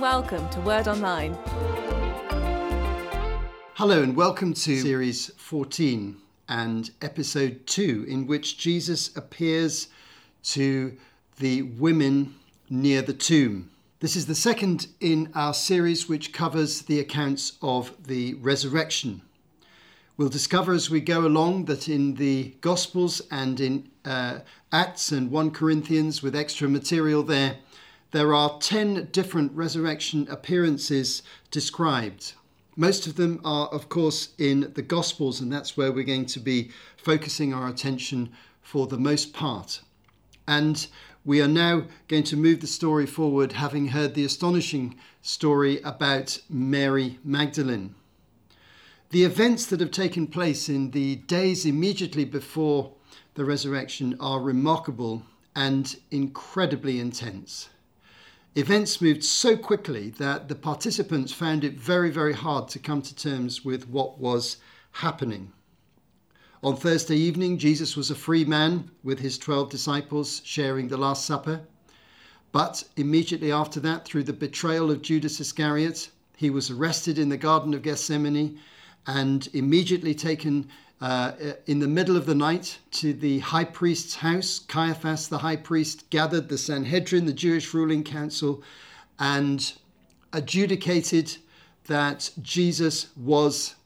and welcome to Word Online. Hello, and welcome to Series 14 and Episode 2, in which Jesus appears to the women near the tomb. This is the second in our series which covers the accounts of the resurrection. We'll discover as we go along that in the Gospels and in uh, Acts and 1 Corinthians, with extra material there, there are 10 different resurrection appearances described. Most of them are, of course, in the Gospels, and that's where we're going to be focusing our attention for the most part. And we are now going to move the story forward, having heard the astonishing story about Mary Magdalene. The events that have taken place in the days immediately before the resurrection are remarkable and incredibly intense. Events moved so quickly that the participants found it very, very hard to come to terms with what was happening. On Thursday evening, Jesus was a free man with his 12 disciples sharing the Last Supper. But immediately after that, through the betrayal of Judas Iscariot, he was arrested in the Garden of Gethsemane and immediately taken uh, in the middle of the night to the high priest's house. Caiaphas, the high priest, gathered the Sanhedrin, the Jewish ruling council, and adjudicated that Jesus was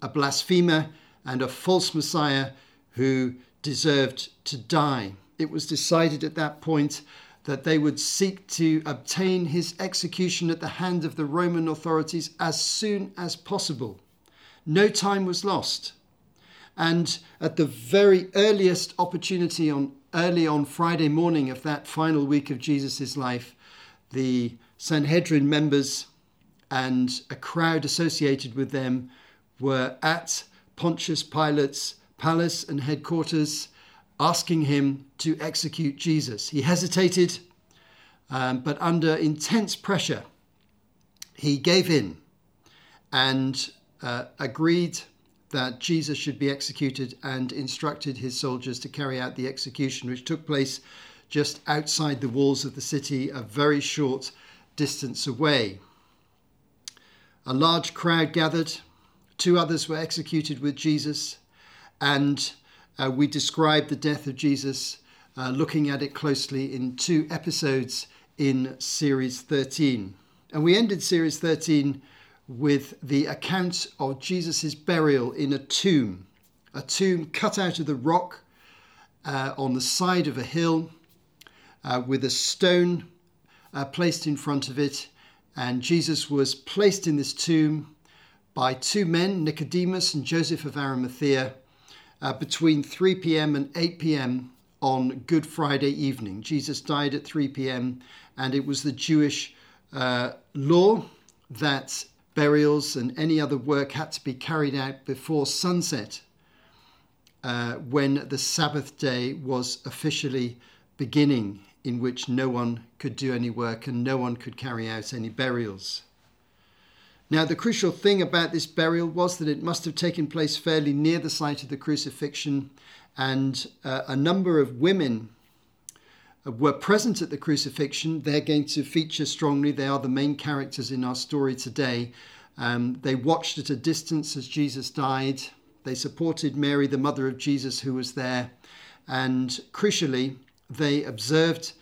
a blasphemer and a false Messiah who deserved to die. It was decided at that point that they would seek to obtain his execution at the hand of the Roman authorities as soon as possible. No time was lost. And at the very earliest opportunity on early on Friday morning of that final week of Jesus' life, the Sanhedrin members and a crowd associated with them were at Pontius Pilate's palace and headquarters asking him to execute Jesus. He hesitated, um, but under intense pressure, he gave in and uh, agreed that Jesus should be executed and instructed his soldiers to carry out the execution, which took place just outside the walls of the city, a very short distance away. A large crowd gathered. Two others were executed with Jesus, and uh, we described the death of Jesus, uh, looking at it closely in two episodes in Series 13. And we ended Series 13 with the account of Jesus' burial in a tomb, a tomb cut out of the rock uh, on the side of a hill uh, with a stone uh, placed in front of it. And Jesus was placed in this tomb by two men, Nicodemus and Joseph of Arimathea, uh, between 3 p.m. and 8 p.m. on Good Friday evening. Jesus died at 3 p.m., and it was the Jewish uh, law that burials and any other work had to be carried out before sunset uh, when the Sabbath day was officially beginning, in which no one could do any work and no one could carry out any burials. Now, the crucial thing about this burial was that it must have taken place fairly near the site of the crucifixion, and uh, a number of women were present at the crucifixion. They're going to feature strongly. They are the main characters in our story today. Um, they watched at a distance as Jesus died. They supported Mary, the mother of Jesus, who was there. And crucially, they observed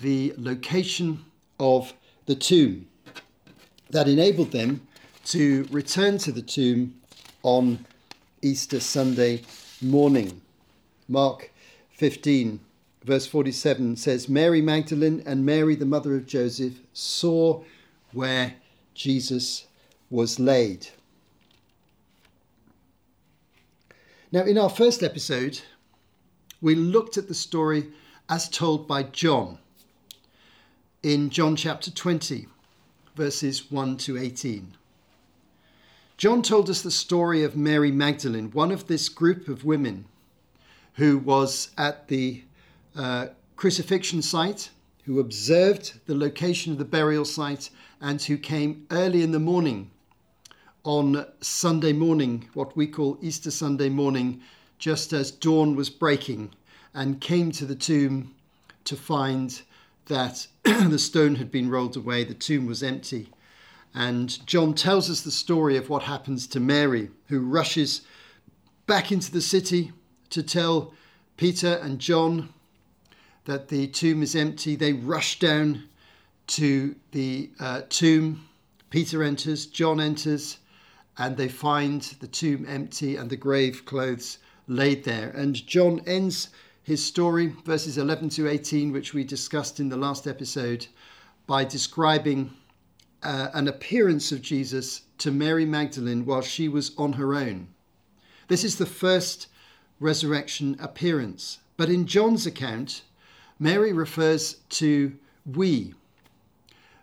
the location of the tomb. That enabled them to return to the tomb on Easter Sunday morning. Mark 15 verse 47 says Mary Magdalene and Mary, the mother of Joseph, saw where Jesus was laid. Now, in our first episode, we looked at the story as told by John in John chapter 20, verses 1 to 18. John told us the story of Mary Magdalene, one of this group of women who was at the uh, crucifixion site, who observed the location of the burial site, and who came early in the morning on Sunday morning, what we call Easter Sunday morning, just as dawn was breaking, and came to the tomb to find that the stone had been rolled away, the tomb was empty. And John tells us the story of what happens to Mary, who rushes back into the city to tell Peter and John that the tomb is empty. They rush down to the uh, tomb. Peter enters, John enters, and they find the tomb empty and the grave clothes laid there. And John ends his story, verses 11 to 18, which we discussed in the last episode, by describing uh, an appearance of Jesus to Mary Magdalene while she was on her own. This is the first resurrection appearance. But in John's account, Mary refers to we,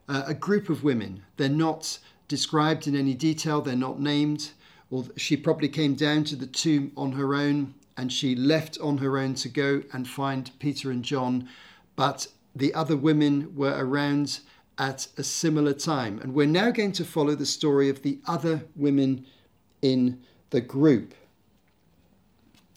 uh, a group of women. They're not described in any detail, they're not named. Or she probably came down to the tomb on her own and she left on her own to go and find Peter and John. But the other women were around at a similar time. And we're now going to follow the story of the other women in the group.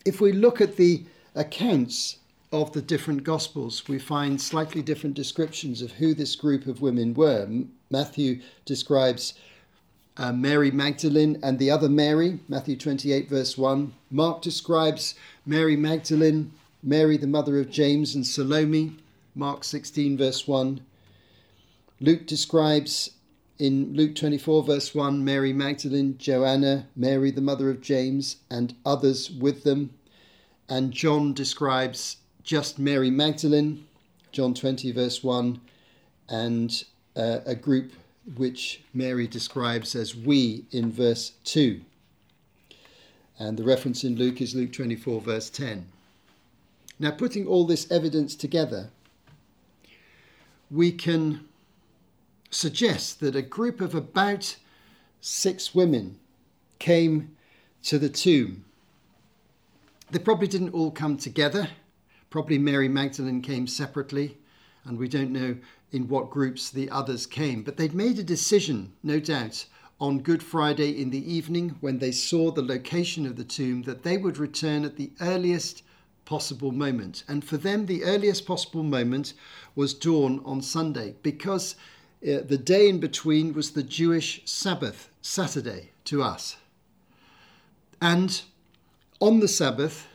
If we look at the accounts of the different Gospels, we find slightly different descriptions of who this group of women were. Matthew describes uh, Mary Magdalene and the other Mary, Matthew 28, verse 1. Mark describes Mary Magdalene, Mary, the mother of James and Salome, Mark 16, verse 1. Luke describes in Luke 24, verse 1, Mary Magdalene, Joanna, Mary, the mother of James, and others with them. And John describes just Mary Magdalene, John 20, verse 1, and uh, a group which Mary describes as we in verse 2. And the reference in Luke is Luke 24, verse 10. Now, putting all this evidence together, we can suggest that a group of about six women came to the tomb. They probably didn't all come together. Probably Mary Magdalene came separately, and we don't know in what groups the others came. But they'd made a decision, no doubt, on Good Friday in the evening when they saw the location of the tomb that they would return at the earliest possible moment. And for them, the earliest possible moment was dawn on Sunday because uh, the day in between was the Jewish Sabbath, Saturday, to us. And on the Sabbath,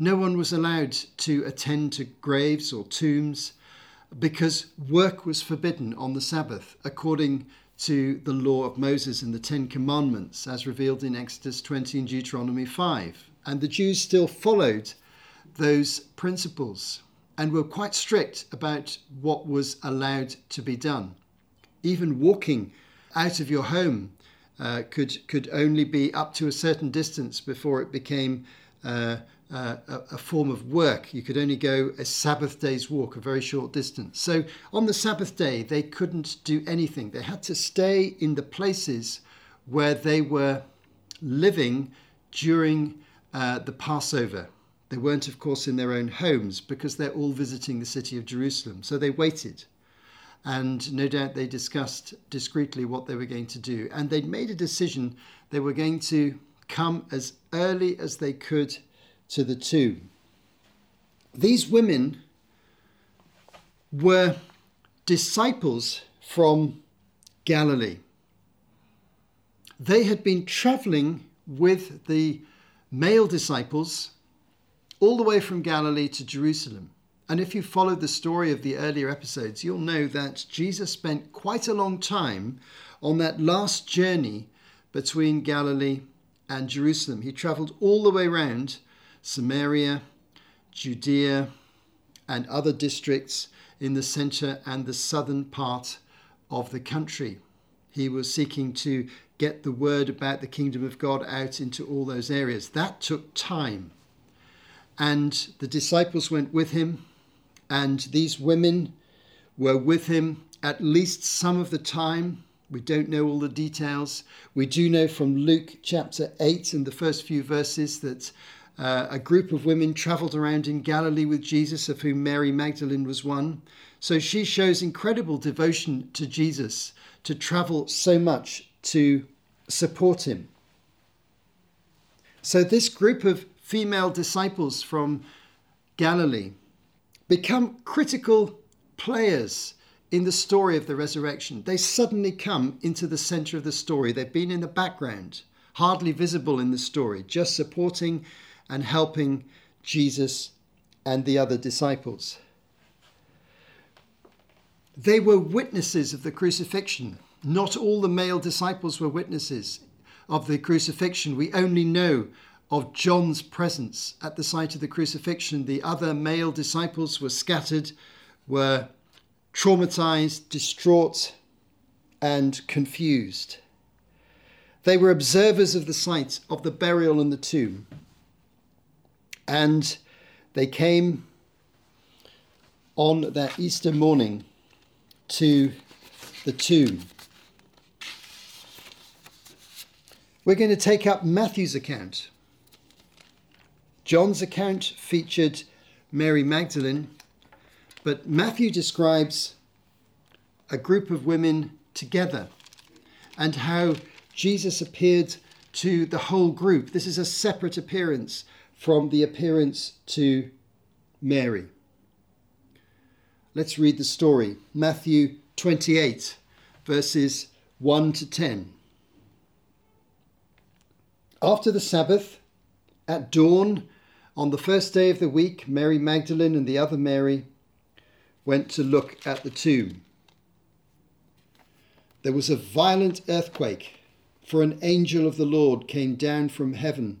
no one was allowed to attend to graves or tombs because work was forbidden on the Sabbath, according to the law of Moses and the Ten Commandments, as revealed in Exodus 20 and Deuteronomy 5. And the Jews still followed those principles and were quite strict about what was allowed to be done. Even walking out of your home uh, could could only be up to a certain distance before it became uh, uh, a, form of work. You could only go a Sabbath day's walk, a very short distance. So on the Sabbath day, they couldn't do anything. They had to stay in the places where they were living during uh, the Passover. They weren't, of course, in their own homes because they're all visiting the city of Jerusalem. So they waited and no doubt they discussed discreetly what they were going to do. And they'd made a decision they were going to come as early as they could to the tomb. These women were disciples from Galilee. They had been traveling with the male disciples all the way from Galilee to Jerusalem. And if you followed the story of the earlier episodes, you'll know that Jesus spent quite a long time on that last journey between Galilee and Jerusalem. He traveled all the way around Samaria, Judea, and other districts in the center and the southern part of the country. He was seeking to get the word about the kingdom of God out into all those areas. That took time. And the disciples went with him and these women were with him at least some of the time. We don't know all the details. We do know from Luke chapter 8 and the first few verses that uh, a group of women traveled around in Galilee with Jesus, of whom Mary Magdalene was one. So she shows incredible devotion to Jesus to travel so much to support him. So, this group of female disciples from Galilee become critical players in the story of the resurrection. They suddenly come into the center of the story. They've been in the background, hardly visible in the story, just supporting and helping Jesus and the other disciples. They were witnesses of the crucifixion. Not all the male disciples were witnesses of the crucifixion. We only know of John's presence at the site of the crucifixion. The other male disciples were scattered, were traumatized, distraught, and confused. They were observers of the site of the burial and the tomb. And they came on that Easter morning to the tomb. We're going to take up Matthew's account. John's account featured Mary Magdalene, but Matthew describes a group of women together and how Jesus appeared to the whole group. This is a separate appearance from the appearance to Mary. Let's read the story. Matthew 28, verses 1 to 10. After the Sabbath, at dawn, on the first day of the week, Mary Magdalene and the other Mary went to look at the tomb. There was a violent earthquake, for an angel of the Lord came down from heaven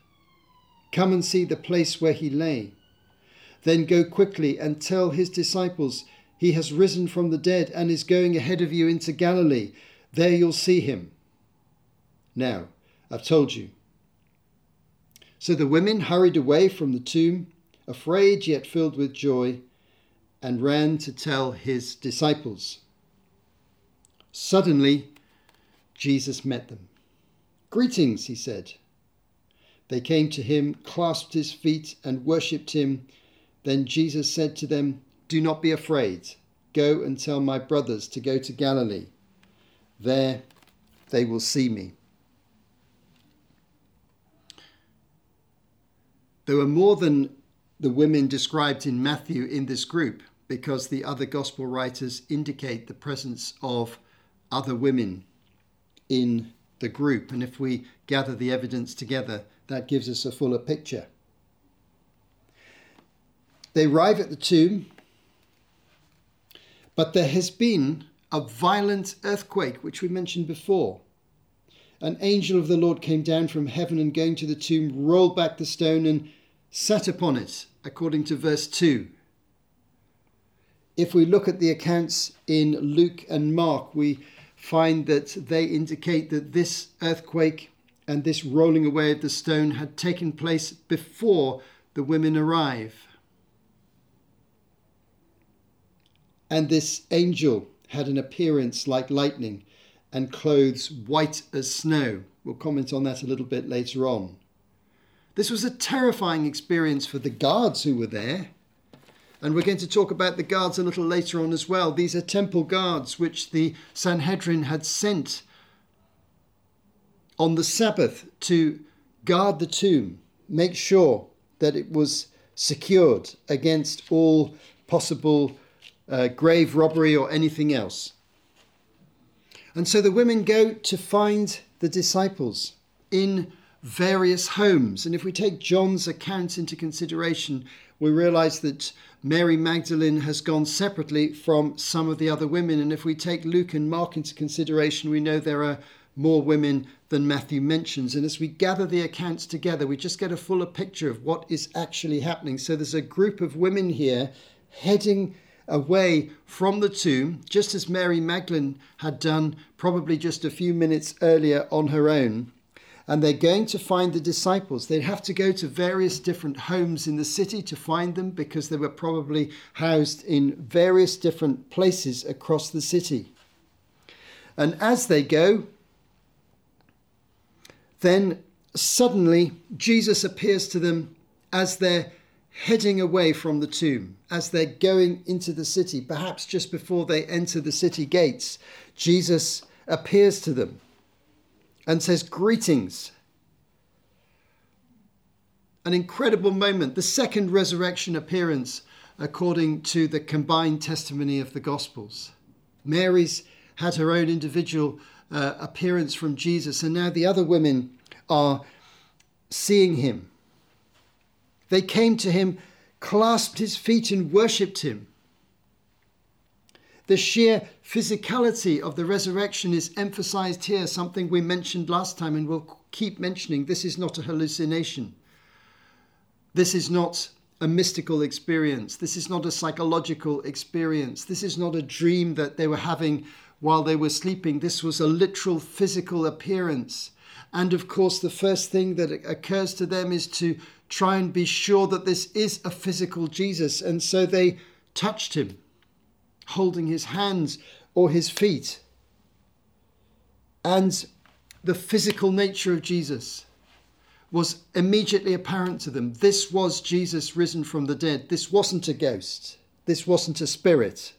Come and see the place where he lay. Then go quickly and tell his disciples, He has risen from the dead and is going ahead of you into Galilee. There you'll see him. Now, I've told you. So the women hurried away from the tomb, afraid yet filled with joy, and ran to tell his disciples. Suddenly, Jesus met them. Greetings, he said. They came to him, clasped his feet, and worshipped him. Then Jesus said to them, Do not be afraid. Go and tell my brothers to go to Galilee. There they will see me. There were more than the women described in Matthew in this group because the other gospel writers indicate the presence of other women in the group. And if we gather the evidence together, that gives us a fuller picture. They arrive at the tomb, but there has been a violent earthquake, which we mentioned before. An angel of the Lord came down from heaven and going to the tomb, rolled back the stone and sat upon it, according to verse 2. If we look at the accounts in Luke and Mark, we find that they indicate that this earthquake and this rolling away of the stone had taken place before the women arrive. And this angel had an appearance like lightning and clothes white as snow. We'll comment on that a little bit later on. This was a terrifying experience for the guards who were there. And we're going to talk about the guards a little later on as well. These are temple guards which the Sanhedrin had sent on the Sabbath to guard the tomb, make sure that it was secured against all possible uh, grave robbery or anything else. And so the women go to find the disciples in various homes. And if we take John's account into consideration, we realize that Mary Magdalene has gone separately from some of the other women. And if we take Luke and Mark into consideration, we know there are more women than Matthew mentions. And as we gather the accounts together, we just get a fuller picture of what is actually happening. So there's a group of women here heading away from the tomb, just as Mary Magdalene had done probably just a few minutes earlier on her own. and they're going to find the disciples. They'd have to go to various different homes in the city to find them because they were probably housed in various different places across the city. And as they go, then suddenly Jesus appears to them as they're heading away from the tomb, as they're going into the city, perhaps just before they enter the city gates. Jesus appears to them and says, Greetings. An incredible moment, the second resurrection appearance according to the combined testimony of the Gospels. Mary's had her own individual uh, appearance from Jesus, and now the other women are seeing him. They came to him, clasped his feet, and worshipped him. The sheer physicality of the resurrection is emphasized here, something we mentioned last time and we'll keep mentioning. This is not a hallucination. This is not a mystical experience. This is not a psychological experience. This is not a dream that they were having while they were sleeping. This was a literal physical appearance. And of course, the first thing that occurs to them is to try and be sure that this is a physical Jesus. And so they touched him, holding his hands or his feet. And the physical nature of Jesus was immediately apparent to them. This was Jesus risen from the dead. This wasn't a ghost. This wasn't a spirit.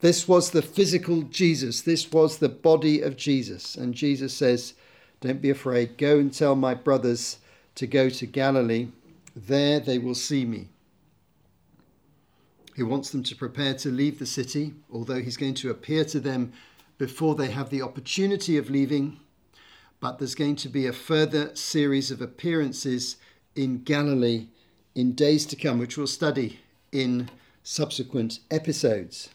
This was the physical Jesus. This was the body of Jesus. And Jesus says, Don't be afraid. Go and tell my brothers to go to Galilee. There they will see me. He wants them to prepare to leave the city, although he's going to appear to them before they have the opportunity of leaving. But there's going to be a further series of appearances in Galilee in days to come, which we'll study in subsequent episodes.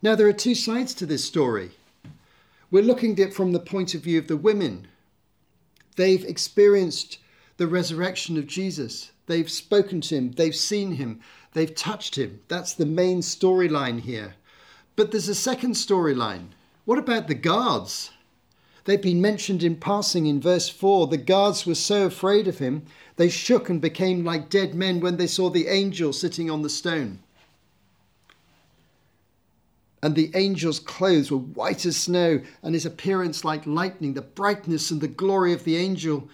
Now, there are two sides to this story. We're looking at it from the point of view of the women. They've experienced the resurrection of Jesus, they've spoken to him, they've seen him, they've touched him. That's the main storyline here. But there's a second storyline. What about the guards? They've been mentioned in passing in verse 4. The guards were so afraid of him, they shook and became like dead men when they saw the angel sitting on the stone and the angel's clothes were white as snow, and his appearance like lightning. The brightness and the glory of the angel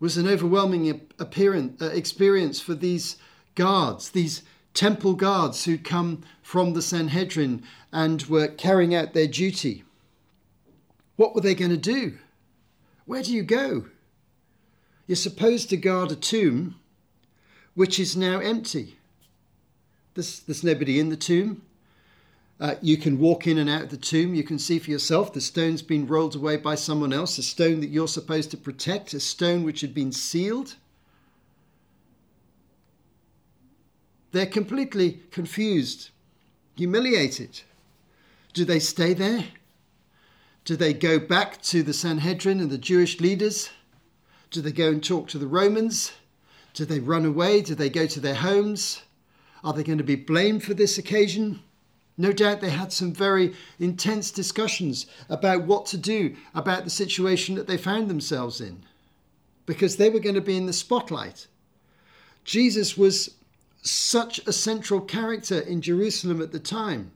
was an overwhelming appearance, uh, experience for these guards, these temple guards who'd come from the Sanhedrin and were carrying out their duty. What were they going to do? Where do you go? You're supposed to guard a tomb which is now empty. There's, there's nobody in the tomb. Uh, you can walk in and out of the tomb. You can see for yourself the stone's been rolled away by someone else, a stone that you're supposed to protect, a stone which had been sealed. They're completely confused, humiliated. Do they stay there? Do they go back to the Sanhedrin and the Jewish leaders? Do they go and talk to the Romans? Do they run away? Do they go to their homes? Are they going to be blamed for this occasion? No doubt they had some very intense discussions about what to do about the situation that they found themselves in because they were going to be in the spotlight. Jesus was such a central character in Jerusalem at the time.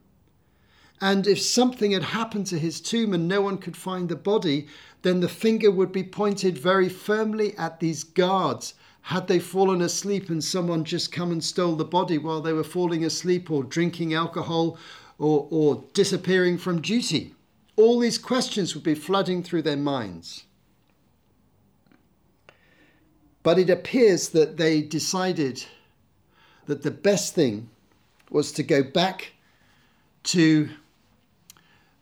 And if something had happened to his tomb and no one could find the body, then the finger would be pointed very firmly at these guards had they fallen asleep and someone just come and stole the body while they were falling asleep or drinking alcohol or, or disappearing from duty? All these questions would be flooding through their minds. But it appears that they decided that the best thing was to go back to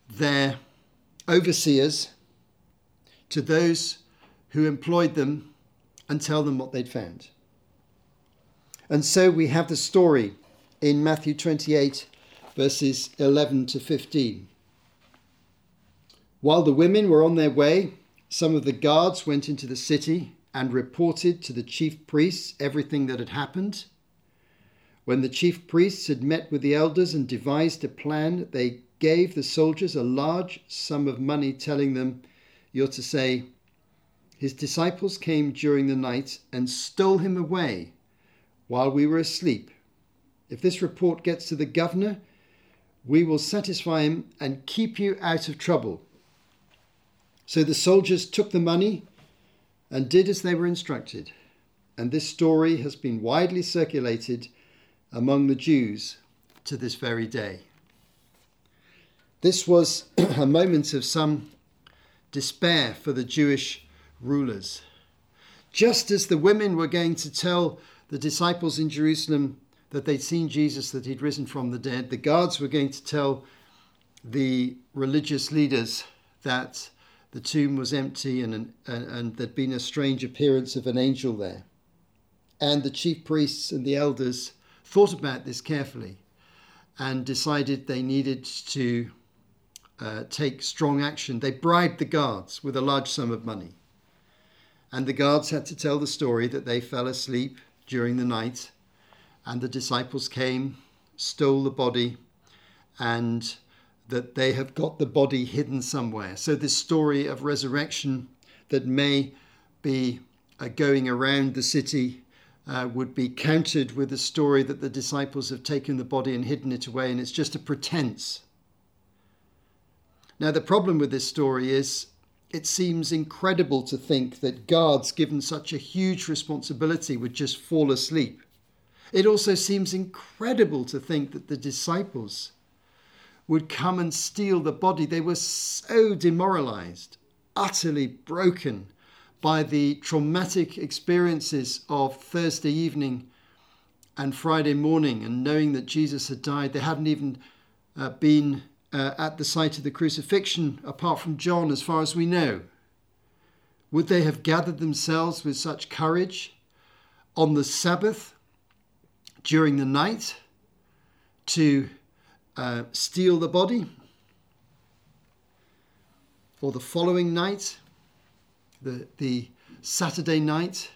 their overseers, to those who employed them and tell them what they'd found. And so we have the story in Matthew 28, verses 11 to 15. While the women were on their way, some of the guards went into the city and reported to the chief priests everything that had happened. When the chief priests had met with the elders and devised a plan, they gave the soldiers a large sum of money, telling them, You're to say, His disciples came during the night and stole him away while we were asleep. If this report gets to the governor, we will satisfy him and keep you out of trouble. So the soldiers took the money and did as they were instructed. And this story has been widely circulated among the Jews to this very day. This was a moment of some despair for the Jewish rulers. Just as the women were going to tell the disciples in Jerusalem that they'd seen Jesus, that he'd risen from the dead, the guards were going to tell the religious leaders that the tomb was empty and, and, and there'd been a strange appearance of an angel there. And the chief priests and the elders thought about this carefully and decided they needed to uh, take strong action. They bribed the guards with a large sum of money. And the guards had to tell the story that they fell asleep during the night, and the disciples came, stole the body, and that they have got the body hidden somewhere. So, this story of resurrection that may be uh, going around the city uh, would be countered with the story that the disciples have taken the body and hidden it away, and it's just a pretense. Now, the problem with this story is it seems incredible to think that guards given such a huge responsibility would just fall asleep. It also seems incredible to think that the disciples would come and steal the body. They were so demoralized, utterly broken by the traumatic experiences of Thursday evening and Friday morning, and knowing that Jesus had died. They hadn't even uh, been uh, at the site of the crucifixion, apart from John, as far as we know? Would they have gathered themselves with such courage on the Sabbath during the night to uh, steal the body? Or the following night, the, the Saturday night?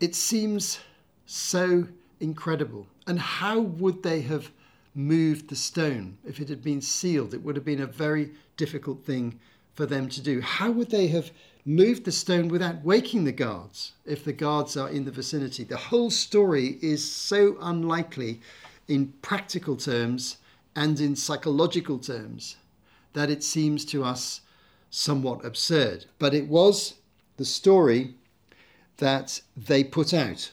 It seems so incredible. And how would they have moved the stone. If it had been sealed, it would have been a very difficult thing for them to do. How would they have moved the stone without waking the guards if the guards are in the vicinity? The whole story is so unlikely in practical terms and in psychological terms that it seems to us somewhat absurd. But it was the story that they put out,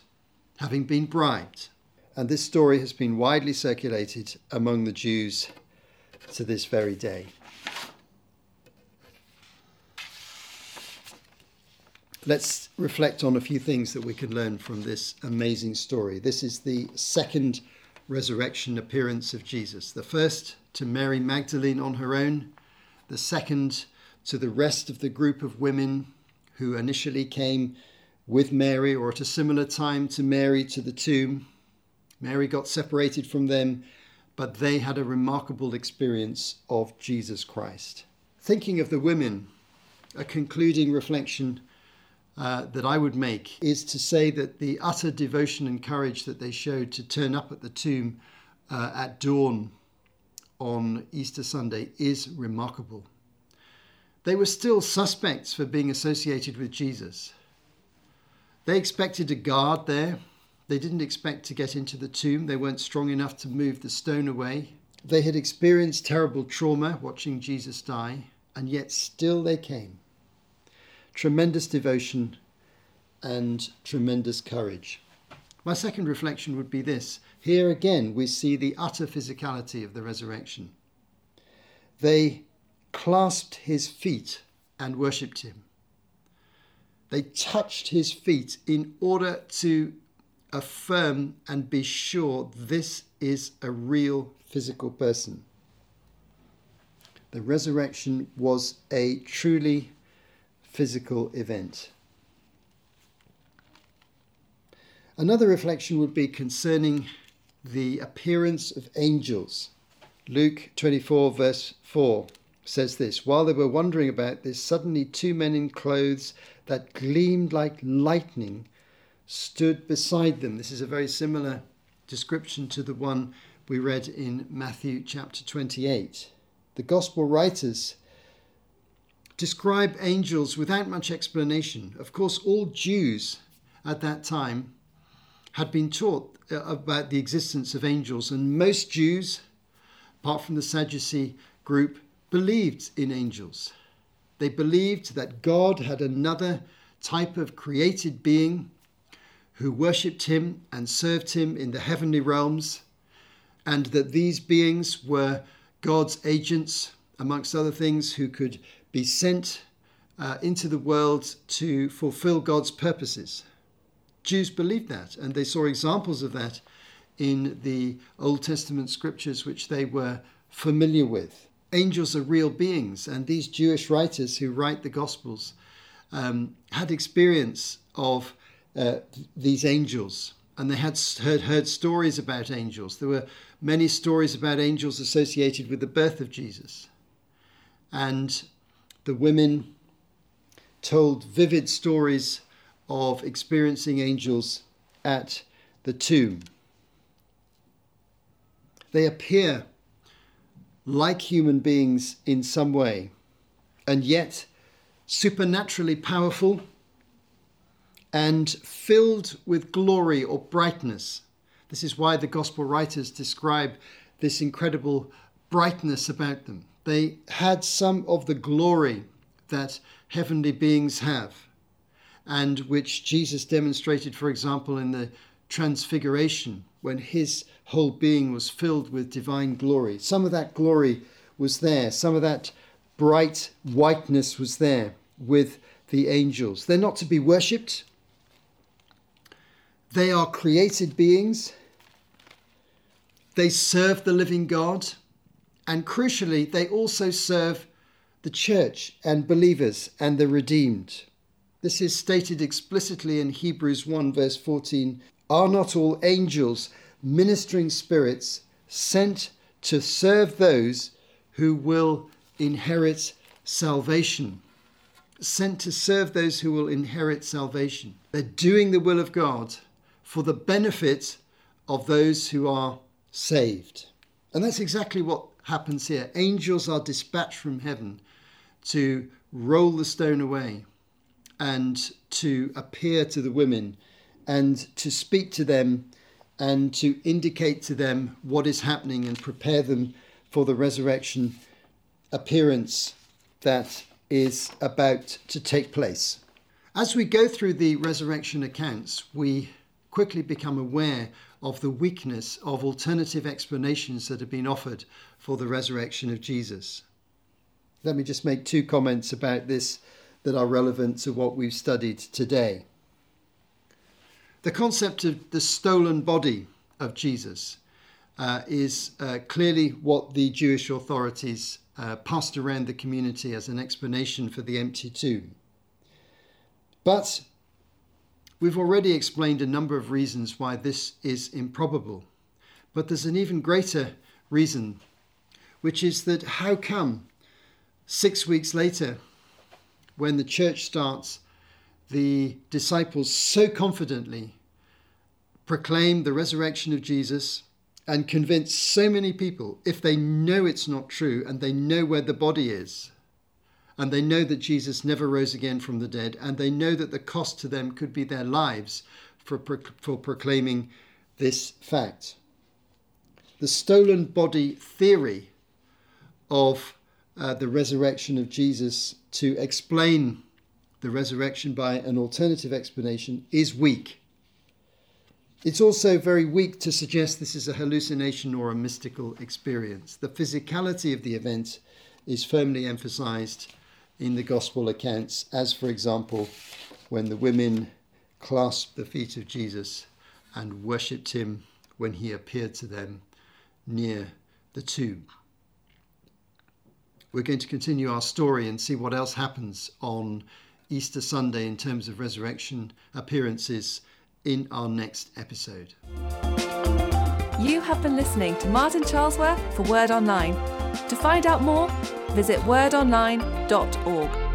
having been bribed and this story has been widely circulated among the Jews to this very day. Let's reflect on a few things that we can learn from this amazing story. This is the second resurrection appearance of Jesus. The first to Mary Magdalene on her own, the second to the rest of the group of women who initially came with Mary or at a similar time to Mary to the tomb. Mary got separated from them, but they had a remarkable experience of Jesus Christ. Thinking of the women, a concluding reflection uh, that I would make is to say that the utter devotion and courage that they showed to turn up at the tomb uh, at dawn on Easter Sunday is remarkable. They were still suspects for being associated with Jesus. They expected a guard there they didn't expect to get into the tomb. They weren't strong enough to move the stone away. They had experienced terrible trauma watching Jesus die, and yet still they came. Tremendous devotion and tremendous courage. My second reflection would be this here again, we see the utter physicality of the resurrection. They clasped his feet and worshipped him. They touched his feet in order to affirm and be sure this is a real physical person. The resurrection was a truly physical event. Another reflection would be concerning the appearance of angels. Luke 24, verse 4 says this While they were wondering about this, suddenly two men in clothes that gleamed like lightning stood beside them. This is a very similar description to the one we read in Matthew chapter 28. The gospel writers describe angels without much explanation. Of course, all Jews at that time had been taught uh, about the existence of angels, and most Jews, apart from the Sadducee group, believed in angels. They believed that God had another type of created being who worshipped him and served him in the heavenly realms, and that these beings were God's agents, amongst other things, who could be sent uh, into the world to fulfill God's purposes. Jews believed that, and they saw examples of that in the Old Testament scriptures, which they were familiar with. Angels are real beings, and these Jewish writers who write the Gospels um, had experience of uh, these angels, and they had heard, heard stories about angels. There were many stories about angels associated with the birth of Jesus. And the women told vivid stories of experiencing angels at the tomb. They appear like human beings in some way, and yet supernaturally powerful and filled with glory or brightness. This is why the gospel writers describe this incredible brightness about them. They had some of the glory that heavenly beings have, and which Jesus demonstrated, for example, in the Transfiguration, when his whole being was filled with divine glory. Some of that glory was there, some of that bright whiteness was there with the angels. They're not to be worshipped, they are created beings. They serve the living God. And crucially, they also serve the church and believers and the redeemed. This is stated explicitly in Hebrews 1, verse 14. Are not all angels ministering spirits sent to serve those who will inherit salvation? Sent to serve those who will inherit salvation. They're doing the will of God for the benefit of those who are saved. And that's exactly what happens here. Angels are dispatched from heaven to roll the stone away and to appear to the women and to speak to them and to indicate to them what is happening and prepare them for the resurrection appearance that is about to take place. As we go through the resurrection accounts, we quickly become aware of the weakness of alternative explanations that have been offered for the resurrection of Jesus. Let me just make two comments about this that are relevant to what we've studied today. The concept of the stolen body of Jesus uh, is uh, clearly what the Jewish authorities uh, passed around the community as an explanation for the empty tomb. But We've already explained a number of reasons why this is improbable, but there's an even greater reason, which is that how come six weeks later, when the church starts, the disciples so confidently proclaim the resurrection of Jesus and convince so many people, if they know it's not true and they know where the body is, and they know that Jesus never rose again from the dead, and they know that the cost to them could be their lives for, for proclaiming this fact. The stolen body theory of uh, the resurrection of Jesus to explain the resurrection by an alternative explanation is weak. It's also very weak to suggest this is a hallucination or a mystical experience. The physicality of the event is firmly emphasized in the gospel accounts, as for example, when the women clasped the feet of Jesus and worshipped him when he appeared to them near the tomb. We're going to continue our story and see what else happens on Easter Sunday in terms of resurrection appearances in our next episode. You have been listening to Martin Charlesworth for Word Online. To find out more, visit wordonline.org.